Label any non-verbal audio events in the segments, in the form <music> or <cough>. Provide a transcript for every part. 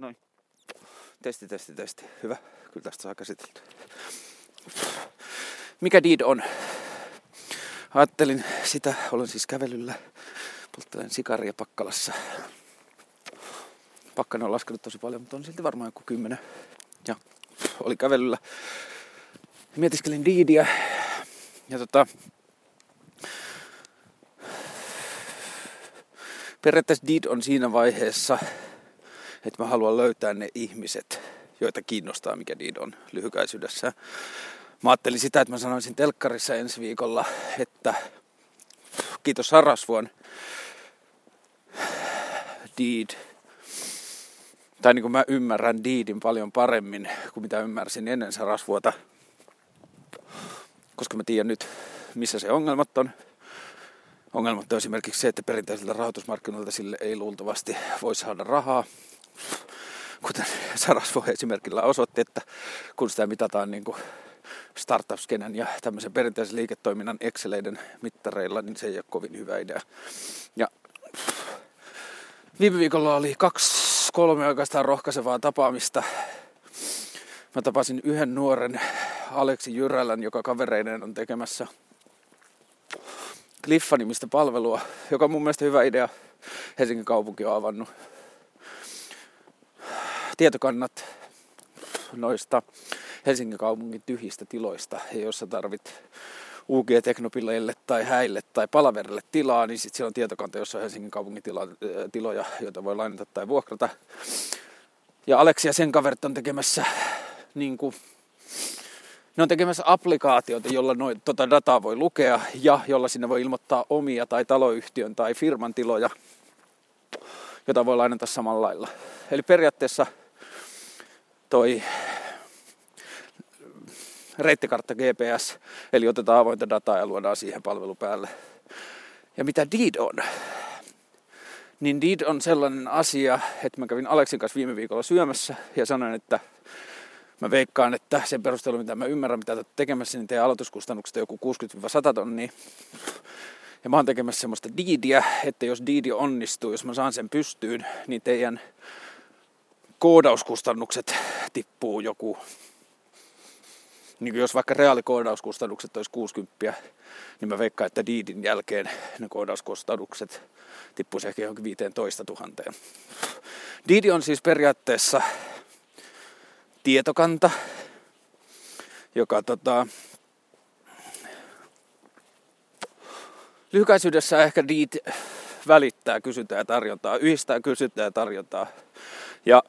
Noin. Testi, testi, testi. Hyvä. Kyllä tästä saa käsitelty. Mikä deed on? Ajattelin sitä, olen siis kävelyllä, polttelen sikaria Pakkalassa. Pakkanen on laskenut tosi paljon, mutta on silti varmaan joku kymmenen. Ja oli kävelyllä. Mietiskelin diidiä. Ja tota, periaatteessa deed on siinä vaiheessa, että mä haluan löytää ne ihmiset, joita kiinnostaa, mikä deed on lyhykäisyydessä. Mä ajattelin sitä, että mä sanoisin telkkarissa ensi viikolla, että kiitos Sarasvuon deed. Tai niin kuin mä ymmärrän deedin paljon paremmin kuin mitä ymmärsin ennen Sarasvuota. Koska mä tiedän nyt, missä se ongelmat on. Ongelmat on esimerkiksi se, että perinteisiltä rahoitusmarkkinoilta sille ei luultavasti voi saada rahaa. Kuten Sarasvo esimerkillä osoitti, että kun sitä mitataan niin kuin startup-skenan ja tämmöisen perinteisen liiketoiminnan Exceleiden mittareilla, niin se ei ole kovin hyvä idea. Ja viime viikolla oli kaksi, kolme oikeastaan rohkaisevaa tapaamista. Mä tapasin yhden nuoren Aleksi Jyrälän, joka kavereiden on tekemässä Cliffa-nimistä palvelua, joka on mun mielestä hyvä idea. Helsingin kaupunki on avannut tietokannat noista Helsingin kaupungin tyhjistä tiloista, sä tarvit UG Teknopilleille tai häille tai palaverille tilaa, niin sitten siellä on tietokanta, jossa on Helsingin kaupungin tila, tiloja, joita voi lainata tai vuokrata. Ja Aleksi ja sen kaverit on tekemässä niin kuin, ne on tekemässä applikaatioita, jolla noin, tota dataa voi lukea ja jolla sinne voi ilmoittaa omia tai taloyhtiön tai firman tiloja, jota voi lainata samalla lailla. Eli periaatteessa toi reittikartta GPS, eli otetaan avointa dataa ja luodaan siihen palvelu päälle. Ja mitä Deed on? Niin Deed on sellainen asia, että mä kävin Aleksin kanssa viime viikolla syömässä ja sanoin, että mä veikkaan, että sen perusteella, mitä mä ymmärrän, mitä te tekemässä, niin teidän aloituskustannukset on joku 60-100 tonnia. Ja mä oon tekemässä semmoista diidiä, että jos diidi onnistuu, jos mä saan sen pystyyn, niin teidän koodauskustannukset tippuu joku niin jos vaikka reaalikoodauskustannukset olisi 60, niin mä veikkaan, että diidin jälkeen ne koodauskustannukset tippuisi ehkä johonkin 15 000. Diidi on siis periaatteessa tietokanta, joka tota, lyhykäisyydessä ehkä Deed välittää kysyntää ja tarjontaa, yhdistää kysyntää ja tarjontaa. Ja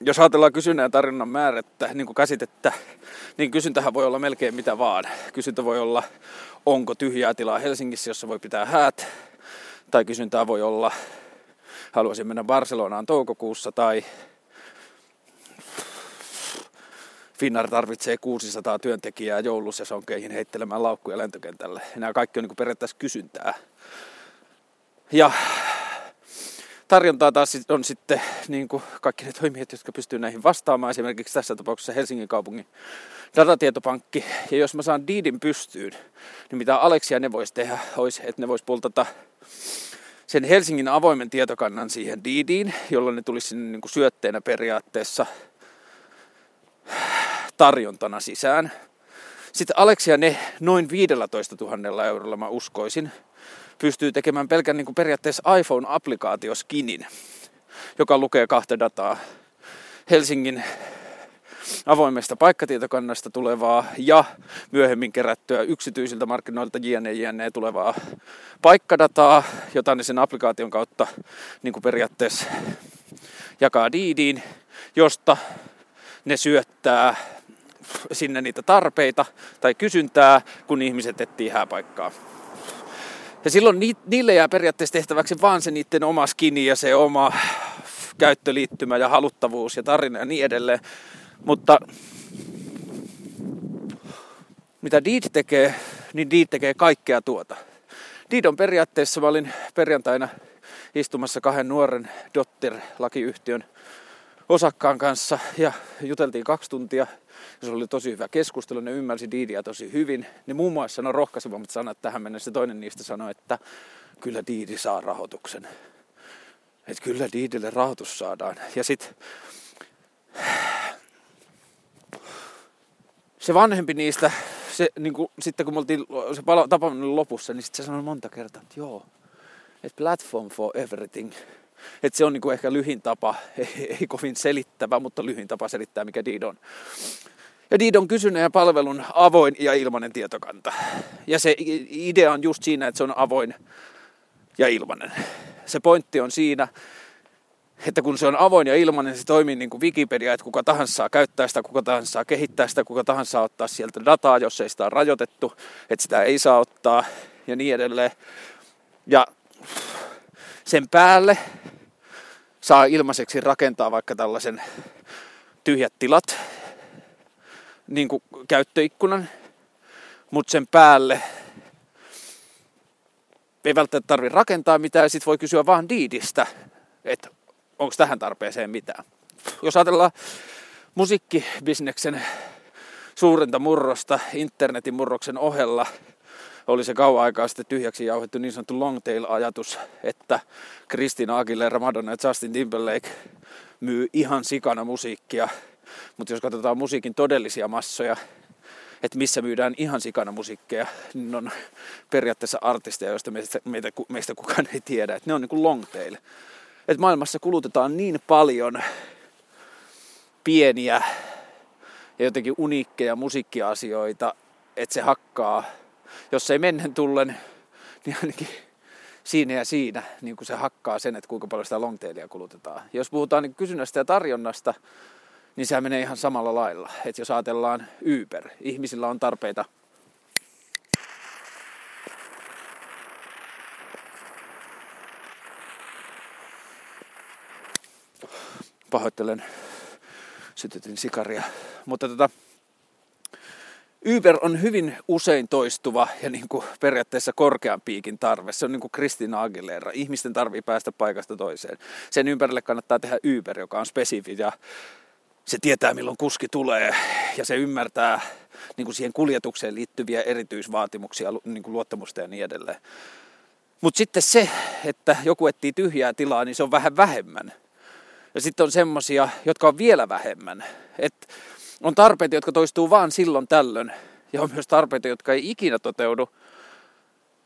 jos ajatellaan kysynnän ja tarjonnan määrättä, niin kuin käsitettä, niin kysyntähän voi olla melkein mitä vaan. Kysyntä voi olla, onko tyhjää tilaa Helsingissä, jossa voi pitää häät, tai kysyntää voi olla, haluaisin mennä Barcelonaan toukokuussa, tai Finnar tarvitsee 600 työntekijää joulusesonkeihin heittelemään laukkuja lentokentälle. Nämä kaikki on niin periaatteessa kysyntää. Ja tarjontaa taas on sitten niin kuin kaikki ne toimijat, jotka pystyvät näihin vastaamaan. Esimerkiksi tässä tapauksessa Helsingin kaupungin datatietopankki. Ja jos mä saan diidin pystyyn, niin mitä Aleksia ne voisi tehdä, olisi, että ne voisi pultata sen Helsingin avoimen tietokannan siihen diidiin, jolloin ne tulisi sinne niin kuin syötteenä periaatteessa tarjontana sisään. Sitten Aleksia ne noin 15 000 eurolla mä uskoisin, pystyy tekemään pelkän niin kuin periaatteessa iPhone-applikaatioskinin, joka lukee kahta dataa. Helsingin avoimesta paikkatietokannasta tulevaa ja myöhemmin kerättyä yksityisiltä markkinoilta jne, jne tulevaa paikkadataa, jota ne sen applikaation kautta niin kuin periaatteessa jakaa diidiin, josta ne syöttää sinne niitä tarpeita tai kysyntää, kun ihmiset etsii hääpaikkaa. Ja silloin ni, niille jää periaatteessa tehtäväksi vaan se niiden oma skini ja se oma käyttöliittymä ja haluttavuus ja tarina ja niin edelleen. Mutta mitä Deed tekee, niin Deed tekee kaikkea tuota. Deed on periaatteessa, mä olin perjantaina istumassa kahden nuoren Dotter-lakiyhtiön osakkaan kanssa ja juteltiin kaksi tuntia se oli tosi hyvä keskustelu, ne ymmärsi Diidiä tosi hyvin. Ne muun muassa sanoi rohkaisevammat sanat tähän mennessä. Toinen niistä sanoi, että kyllä Diidi saa rahoituksen. Että kyllä Diidille rahoitus saadaan. Ja sitten se vanhempi niistä, se, niin kuin, sitten kun me oltiin se tapaaminen lopussa, niin sitten se sanoi monta kertaa, että joo, että platform for everything. Että se on niin kuin ehkä lyhin tapa, ei, <laughs> ei kovin selittävä, mutta lyhin tapa selittää, mikä Deed on. Ja Deed on kysynnän ja palvelun avoin ja ilmainen tietokanta. Ja se idea on just siinä, että se on avoin ja ilmainen. Se pointti on siinä, että kun se on avoin ja ilmainen, se toimii niin kuin Wikipedia, että kuka tahansa saa käyttää sitä, kuka tahansa saa kehittää sitä, kuka tahansa saa ottaa sieltä dataa, jos ei sitä ole rajoitettu, että sitä ei saa ottaa ja niin edelleen. Ja sen päälle saa ilmaiseksi rakentaa vaikka tällaisen tyhjät tilat, niin kuin käyttöikkunan, mutta sen päälle ei välttämättä tarvitse rakentaa mitään, ja sitten voi kysyä vaan diidistä, että onko tähän tarpeeseen mitään. Jos ajatellaan musiikkibisneksen suurinta murrosta internetin murroksen ohella, oli se kauan aikaa sitten tyhjäksi jauhettu niin sanottu long tail-ajatus, että Christina Aguilera, Madonna ja Justin Timberlake myy ihan sikana musiikkia. Mutta jos katsotaan musiikin todellisia massoja, että missä myydään ihan sikana musiikkeja, niin on periaatteessa artisteja, joista meistä, meitä, meistä kukaan ei tiedä. Että ne on niin kuin long tail että maailmassa kulutetaan niin paljon pieniä ja jotenkin uniikkeja musiikkiasioita, että se hakkaa, jos ei mennen tullen, niin ainakin siinä ja siinä niin kuin se hakkaa sen, että kuinka paljon sitä longtailia kulutetaan. Jos puhutaan niin kysynnästä ja tarjonnasta, niin se menee ihan samalla lailla. Että jos ajatellaan Uber, ihmisillä on tarpeita pahoittelen, sytytin sikaria. Mutta tota, Uber on hyvin usein toistuva ja niin kuin periaatteessa korkean piikin tarve. Se on niin kuin Kristina Aguilera. Ihmisten tarvii päästä paikasta toiseen. Sen ympärille kannattaa tehdä Uber, joka on spesifi ja se tietää milloin kuski tulee ja se ymmärtää niin kuin siihen kuljetukseen liittyviä erityisvaatimuksia, niin kuin luottamusta ja niin edelleen. Mutta sitten se, että joku etsii tyhjää tilaa, niin se on vähän vähemmän. Ja sitten on semmosia, jotka on vielä vähemmän. Et on tarpeita, jotka toistuu vaan silloin tällöin. Ja on myös tarpeita, jotka ei ikinä toteudu.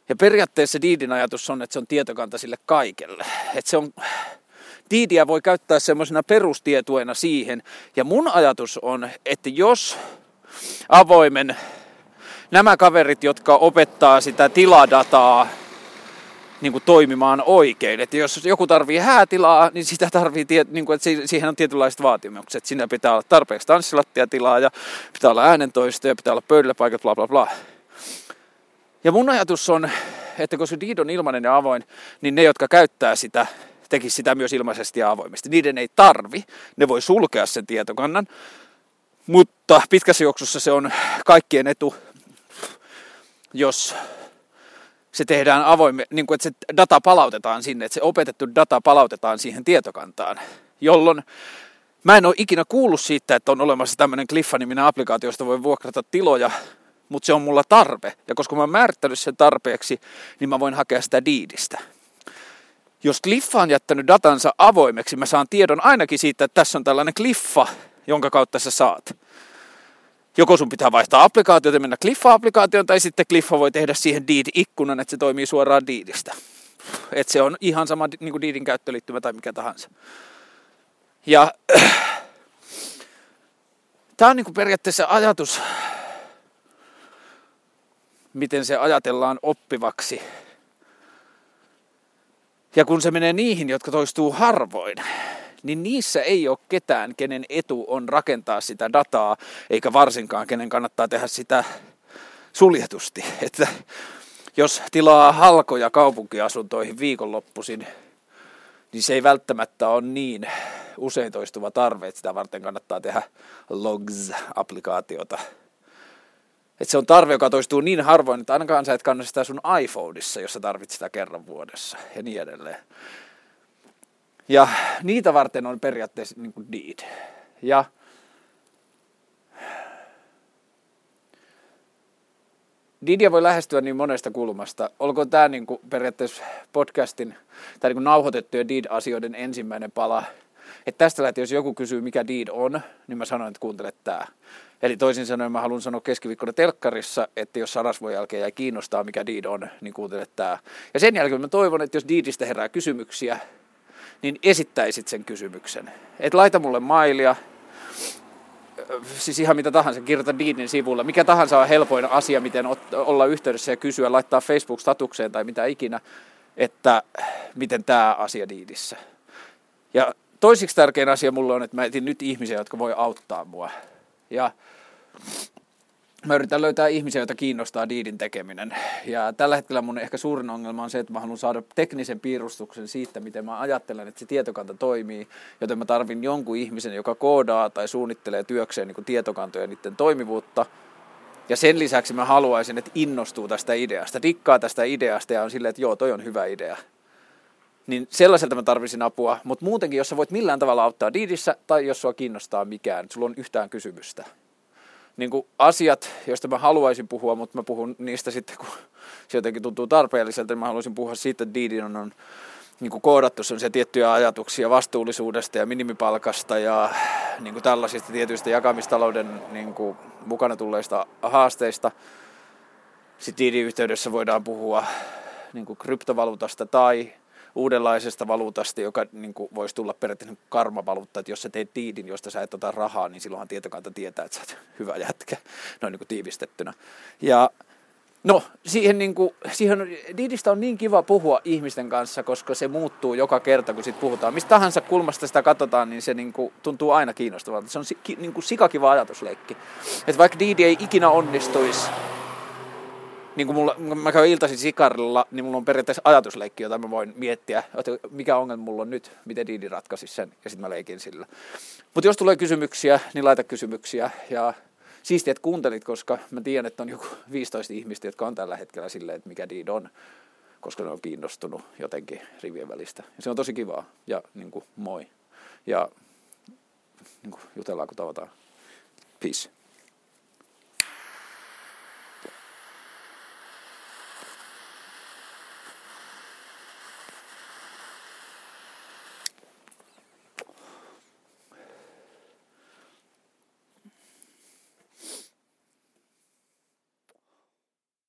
Ja periaatteessa Diidin ajatus on, että se on tietokanta sille kaikelle. Että se on, Diidiä voi käyttää semmoisena perustietuena siihen. Ja mun ajatus on, että jos avoimen nämä kaverit, jotka opettaa sitä tiladataa niin kuin toimimaan oikein. Että jos joku tarvii häätilaa, niin sitä tarvii, niin kuin, että siihen on tietynlaiset vaatimukset. Siinä pitää olla tarpeeksi tanssilattiatilaa ja pitää olla äänentoisto ja pitää olla pöydällepaikat, bla bla bla. Ja mun ajatus on, että koska Deed on ilmainen ja avoin, niin ne, jotka käyttää sitä, tekisi sitä myös ilmaisesti ja avoimesti. Niiden ei tarvi, ne voi sulkea sen tietokannan, mutta pitkässä juoksussa se on kaikkien etu, jos se tehdään avoime, niin kuin, että se data palautetaan sinne, että se opetettu data palautetaan siihen tietokantaan, jolloin mä en ole ikinä kuullut siitä, että on olemassa tämmöinen Cliffa-niminen applikaatio, josta voi vuokrata tiloja, mutta se on mulla tarve. Ja koska mä oon määrittänyt sen tarpeeksi, niin mä voin hakea sitä diidistä. Jos Cliffa on jättänyt datansa avoimeksi, mä saan tiedon ainakin siitä, että tässä on tällainen Cliffa, jonka kautta sä saat joko sun pitää vaihtaa applikaatiota ja mennä Cliffa-applikaatioon, tai sitten Cliffa voi tehdä siihen Deed-ikkunan, että se toimii suoraan Deedistä. Että se on ihan sama niin kuin Deedin käyttöliittymä tai mikä tahansa. Ja <clears throat> tämä on niin kuin periaatteessa ajatus, miten se ajatellaan oppivaksi. Ja kun se menee niihin, jotka toistuu harvoin, niin niissä ei ole ketään, kenen etu on rakentaa sitä dataa, eikä varsinkaan kenen kannattaa tehdä sitä suljetusti. <laughs> Että jos tilaa halkoja kaupunkiasuntoihin viikonloppuisin, niin se ei välttämättä ole niin usein toistuva tarve, että sitä varten kannattaa tehdä Logs-applikaatiota. Että se on tarve, joka toistuu niin harvoin, että ainakaan sä et kanna sitä sun iPhoneissa, jossa tarvitset sitä kerran vuodessa ja niin edelleen. Ja niitä varten on periaatteessa niin kuin deed. Ja Didia voi lähestyä niin monesta kulmasta. Olkoon tämä niin kuin periaatteessa podcastin tai niin kuin nauhoitettujen Did-asioiden ensimmäinen pala, Että tästä lähtien, jos joku kysyy, mikä deed on, niin mä sanoin, että kuuntele tää. Eli toisin sanoen mä haluan sanoa keskiviikkona telkkarissa, että jos sarasvuoden jälkeen jäi kiinnostaa, mikä deed on, niin kuuntele tää. Ja sen jälkeen mä toivon, että jos deedistä herää kysymyksiä, niin esittäisit sen kysymyksen. Et laita mulle mailia, siis ihan mitä tahansa, kirjoita Deedin sivulla. Mikä tahansa on helpoin asia, miten olla yhteydessä ja kysyä, laittaa Facebook-statukseen tai mitä ikinä, että miten tämä asia Deedissä. Ja toisiksi tärkein asia mulle on, että mä etin nyt ihmisiä, jotka voi auttaa mua. Ja mä yritän löytää ihmisiä, joita kiinnostaa diidin tekeminen. Ja tällä hetkellä mun ehkä suurin ongelma on se, että mä haluan saada teknisen piirustuksen siitä, miten mä ajattelen, että se tietokanta toimii, joten mä tarvin jonkun ihmisen, joka koodaa tai suunnittelee työkseen niin tietokantoja ja niiden toimivuutta. Ja sen lisäksi mä haluaisin, että innostuu tästä ideasta, dikkaa tästä ideasta ja on silleen, että joo, toi on hyvä idea. Niin sellaiselta mä tarvisin apua, mutta muutenkin, jos sä voit millään tavalla auttaa Diidissä tai jos sua kiinnostaa mikään, sulla on yhtään kysymystä, niin kuin asiat, joista mä haluaisin puhua, mutta mä puhun niistä sitten, kun se jotenkin tuntuu tarpeelliselta, niin mä haluaisin puhua siitä, että Didi on, on niin kuin koodattu se tiettyjä ajatuksia vastuullisuudesta ja minimipalkasta ja niin kuin tällaisista tietyistä jakamistalouden niin kuin mukana tulleista haasteista. Sitten Didin yhteydessä voidaan puhua niin kuin kryptovaluutasta tai uudenlaisesta valuutasta, joka niin kuin, voisi tulla periaatteessa karmavaluutta, että jos sä teet diidin, josta sä et ota rahaa, niin silloinhan tietokanta tietää, että sä oot <laughs> hyvä jätkä, noin niin kuin tiivistettynä. Ja No, siihen, niin kuin, siihen Diidistä on niin kiva puhua ihmisten kanssa, koska se muuttuu joka kerta, kun siitä puhutaan. Mistä tahansa kulmasta sitä katsotaan, niin se niin kuin, tuntuu aina kiinnostavalta. Se on niin kuin, sikakiva ajatusleikki. Että vaikka Diidi ei ikinä onnistuisi, niin kuin mulla, mä käyn iltaisin sikarilla, niin mulla on periaatteessa ajatusleikki, jota mä voin miettiä, että mikä ongelma mulla on nyt, miten Diidi ratkaisi sen, ja sitten mä leikin sillä. Mutta jos tulee kysymyksiä, niin laita kysymyksiä, ja siistiä, että kuuntelit, koska mä tiedän, että on joku 15 ihmistä, jotka on tällä hetkellä silleen, että mikä Diid on, koska ne on kiinnostunut jotenkin rivien välistä. Ja se on tosi kivaa, ja niin kuin, moi. Ja niin kuin, jutellaan, kun tavataan. Peace.